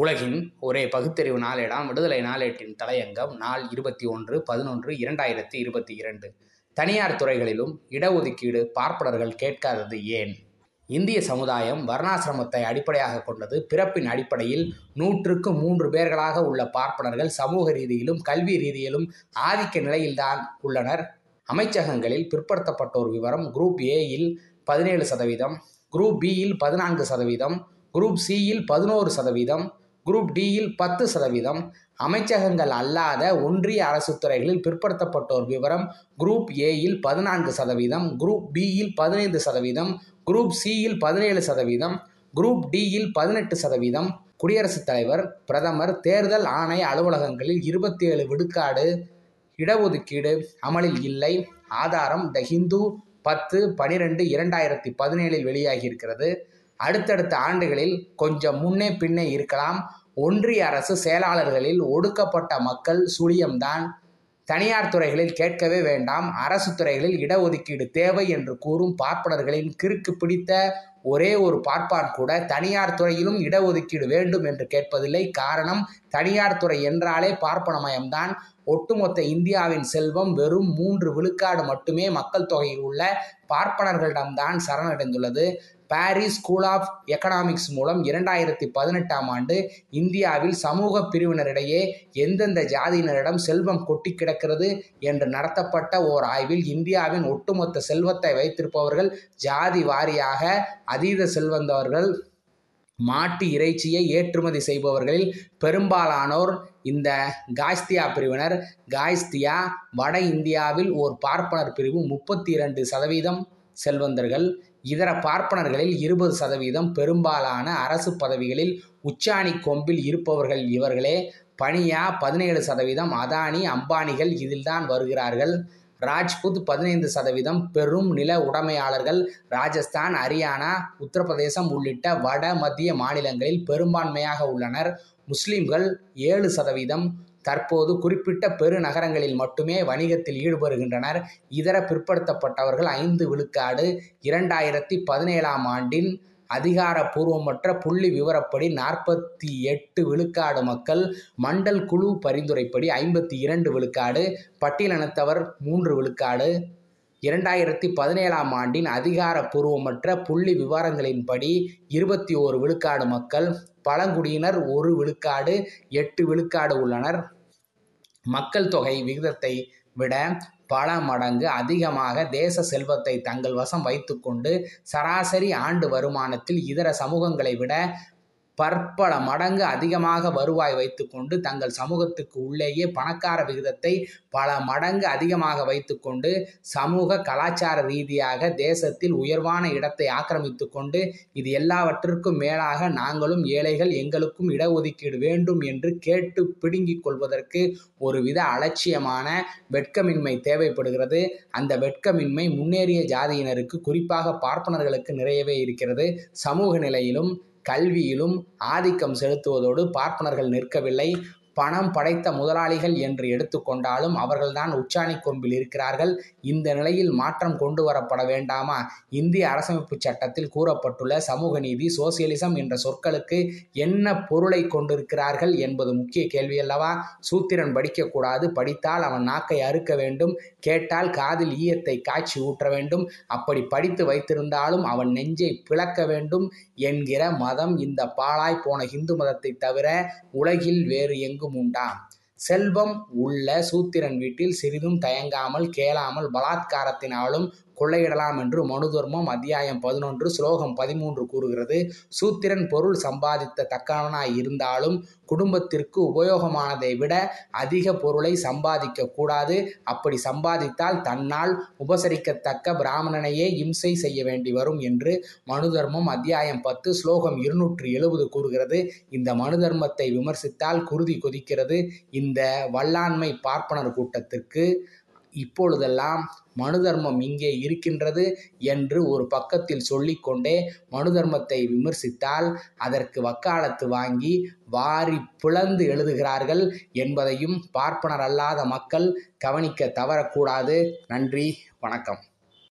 உலகின் ஒரே பகுத்தறிவு நாளேடாம் விடுதலை நாளேட்டின் தலையங்கம் நாள் இருபத்தி ஒன்று பதினொன்று இரண்டாயிரத்தி இருபத்தி இரண்டு தனியார் துறைகளிலும் இடஒதுக்கீடு பார்ப்பனர்கள் கேட்காதது ஏன்? இந்திய சமுதாயம் வர்ணாசிரமத்தை அடிப்படையாக கொண்டது. பிறப்பின் அடிப்படையில் நூற்றுக்கு மூன்று பேர்களாக உள்ள பார்ப்பனர்கள் சமூக ரீதியிலும் கல்வி ரீதியிலும் ஆதிக்க நிலையில்தான் உள்ளனர். அமைச்சகங்களில் பிற்படுத்தப்பட்டோர் விவரம் குரூப் ஏயில் பதினேழு சதவீதம் குரூப் பியில் பதினான்கு சதவீதம் குரூப் சியில் பதினோரு சதவீதம் குரூப் டியில் பத்து சதவீதம். அமைச்சகங்கள் அல்லாத ஒன்றிய அரசு துறைகளில் பிற்படுத்தப்பட்டோர் விவரம் குரூப் ஏயில் பதினான்கு சதவீதம் குரூப் பியில் பதினைந்து சதவீதம் குரூப் சியில் பதினேழு சதவீதம் குரூப் டியில் பதினெட்டு சதவீதம். குடியரசுத் தலைவர் பிரதமர் தேர்தல் ஆணைய அலுவலகங்களில் இருபத்தி ஏழு விடுக்காடு இடஒதுக்கீடு அமலில் இல்லை. ஆதாரம் த ஹிந்து பத்து பனிரெண்டு இரண்டாயிரத்தி பதினேழில் வெளியாகியிருக்கிறது. அடுத்தடுத்த ஆண்டுகளில் கொஞ்சம் முன்னே பின்னே இருக்கலாம். ஒன்றிய அரசு செயலாளர்களில் ஒடுக்கப்பட்ட மக்கள் சுழியம்தான். தனியார் துறைகளில் கேட்கவே வேண்டாம். அரசு துறைகளில் இடஒதுக்கீடு தேவை என்று கூறும் பார்ப்பனர்களின் கிறுக்கு பிடித்த ஒரே ஒரு பார்ப்பான் கூட தனியார் துறையிலும் இடஒதுக்கீடு வேண்டும் என்று கேட்பதில்லை. காரணம் தனியார் துறை என்றாலே பார்ப்பனமயம்தான். ஒட்டுமொத்த இந்தியாவின் செல்வம் வெறும் மூன்று விழுக்காடு மட்டுமே மக்கள் தொகையில் உள்ள பார்ப்பனர்களிடம்தான் சரணடைந்துள்ளது. பாரிஸ் ஸ்கூல் ஆஃப் எக்கனாமிக்ஸ் மூலம் இரண்டாயிரத்தி பதினெட்டாம் ஆண்டு இந்தியாவில் சமூக பிரிவினரிடையே எந்தெந்த ஜாதியினரிடம் செல்வம் கொட்டி கிடக்கிறது என்று நடத்தப்பட்ட ஓர் ஆய்வில் இந்தியாவின் ஒட்டுமொத்த செல்வத்தை வைத்திருப்பவர்கள் ஜாதி வாரியாக அதீத செல்வந்தவர்கள் மாட்டு இறைச்சியை ஏற்றுமதி செய்பவர்களில் பெரும்பாலானோர் இந்த காய்ஸ்தியா பிரிவினர். காய்ஸ்தியா வட இந்தியாவில் ஓர் பார்ப்பனர் பிரிவு முப்பத்தி இரண்டு சதவீதம் செல்வந்தர்கள். இதர பார்ப்பனர்களில் இருபது சதவீதம் பெரும்பாலான அரசு பதவிகளில் உச்சாணி கொம்பில் இருப்பவர்கள் இவர்களே. பனியா பதினேழு சதவீதம். அதானி அம்பானிகள் இதில்தான் வருகிறார்கள். ராஜ்புத் பதினைந்து சதவீதம். பெரும் நில உடைமையாளர்கள் ராஜஸ்தான் ஹரியானா உத்தரப்பிரதேசம் உள்ளிட்ட வட மத்திய மாநிலங்களில் பெரும்பான்மையாக உள்ளனர். முஸ்லிம்கள் ஏழு சதவீதம். தற்போது குறிப்பிட்ட பெருநகரங்களில் மட்டுமே வணிகத்தில் ஈடுபடுகின்றனர். இதர பிற்படுத்தப்பட்டவர்கள் ஐந்து விழுக்காடு இரண்டாயிரத்தி பதினேழாம் ஆண்டின் அதிகாரப்பூர்வமற்ற புள்ளி விவரப்படி நாற்பத்தி எட்டு விழுக்காடு மக்கள் மண்டல் குழு பரிந்துரைப்படி ஐம்பத்தி இரண்டு விழுக்காடு பட்டியலினத்தவர் மூன்று விழுக்காடு. இரண்டாயிரத்தி பதினேழாம் ஆண்டின் அதிகாரப்பூர்வமற்ற புள்ளி விவரங்களின்படி இருபத்தி ஓரு விழுக்காடு மக்கள் பழங்குடியினர் ஒரு விழுக்காடு எட்டு விழுக்காடு உள்ளனர். மக்கள் தொகை விகிதத்தை விட பல மடங்கு அதிகமாக தேச செல்வத்தை தங்கள் வசம் வைத்துக்கொண்டு சராசரி ஆண்டு வருமானத்தில் இதர சமூகங்களை விட பற்பல மடங்கு அதிகமாக வருவாய் வைத்துக்கொண்டு தங்கள் சமூகத்துக்கு உள்ளேயே பணக்கார விகிதத்தை பல மடங்கு அதிகமாக வைத்துக்கொண்டு சமூக கலாச்சார ரீதியாக தேசத்தில் உயர்வான இடத்தை ஆக்கிரமித்து கொண்டு இது எல்லாவற்றிற்கும் மேலாக நாங்களும் ஏழைகள் எங்களுக்கும் இடஒதுக்கீடு வேண்டும் என்று கேட்டு பிடுங்கிக் கொள்வதற்கு ஒருவித அலட்சியமான வெட்கமின்மை தேவைப்படுகிறது. அந்த வெட்கமின்மை முன்னேறிய ஜாதியினருக்கு குறிப்பாக பார்ப்பனர்களுக்கு நிறையவே இருக்கிறது. சமூக நிலையிலும் கல்வியிலும் ஆதிக்கம் செலுத்துவதோடு பார்ப்பனர்கள் நிற்கவில்லை. பணம் படைத்த முதலாளிகள் என்று எடுத்துக்கொண்டாலும் அவர்கள்தான் உச்சாணி கொம்பில் இருக்கிறார்கள். இந்த நிலையில் மாற்றம் கொண்டு வரப்பட வேண்டாமா? இந்திய அரசமைப்பு சட்டத்தில் கூறப்பட்டுள்ள சமூக நீதி சோசியலிசம் என்ற சொற்களுக்கு என்ன பொருளை கொண்டிருக்கிறார்கள் என்பது முக்கிய கேள்வி அல்லவா? சூத்திரன் படிக்கக்கூடாது. படித்தால் அவன் நாக்கை அறுக்க வேண்டும். கேட்டால் காதில் ஈயத்தை காய்ச்சி ஊற்ற வேண்டும். அப்படி படித்து வைத்திருந்தாலும் அவன் நெஞ்சை பிளக்க வேண்டும் என்கிற மதம் இந்த பாழாய் போன இந்து மதத்தை தவிர உலகில் வேறு எங்கும் உண்டா செல்வம் உள்ள சூத்திரன் வீட்டில் சிறிதும் தயங்காமல் கேளாமல் பலாத்காரத்தினாலும் கொள்ளையிடலாம் என்று மனுதர்மம் அத்தியாயம் பதினொன்று ஸ்லோகம் பதிமூன்று கூறுகிறது. சூத்திரன் பொருள் சம்பாதித்த தக்கவனாய் இருந்தாலும் குடும்பத்திற்கு உபயோகமானதை விட அதிக பொருளை சம்பாதிக்க கூடாது. அப்படி சம்பாதித்தால் தன்னால் உபசரிக்கத்தக்க பிராமணனையே இம்சை செய்ய வேண்டி வரும் என்று மனுதர்மம் அத்தியாயம் பத்து ஸ்லோகம் இருநூற்றி எழுபது கூறுகிறது. இந்த மனுதர்மத்தை விமர்சித்தால் குருதி கொதிக்கிறது. இந்த வல்லாண்மை பார்ப்பனர் கூட்டத்திற்கு இப்பொழுதெல்லாம் மனு தர்மம் இங்கே இருக்கின்றது என்று ஒரு பக்கத்தில் சொல்லிக்கொண்டே மனு தர்மத்தை விமர்சித்தால் அதற்கு வக்காலத்து வாங்கி வாரி பிளந்து எழுதுகிறார்கள் என்பதையும் பார்ப்பனர் அல்லாத மக்கள் கவனிக்க தவறக்கூடாது. நன்றி வணக்கம்.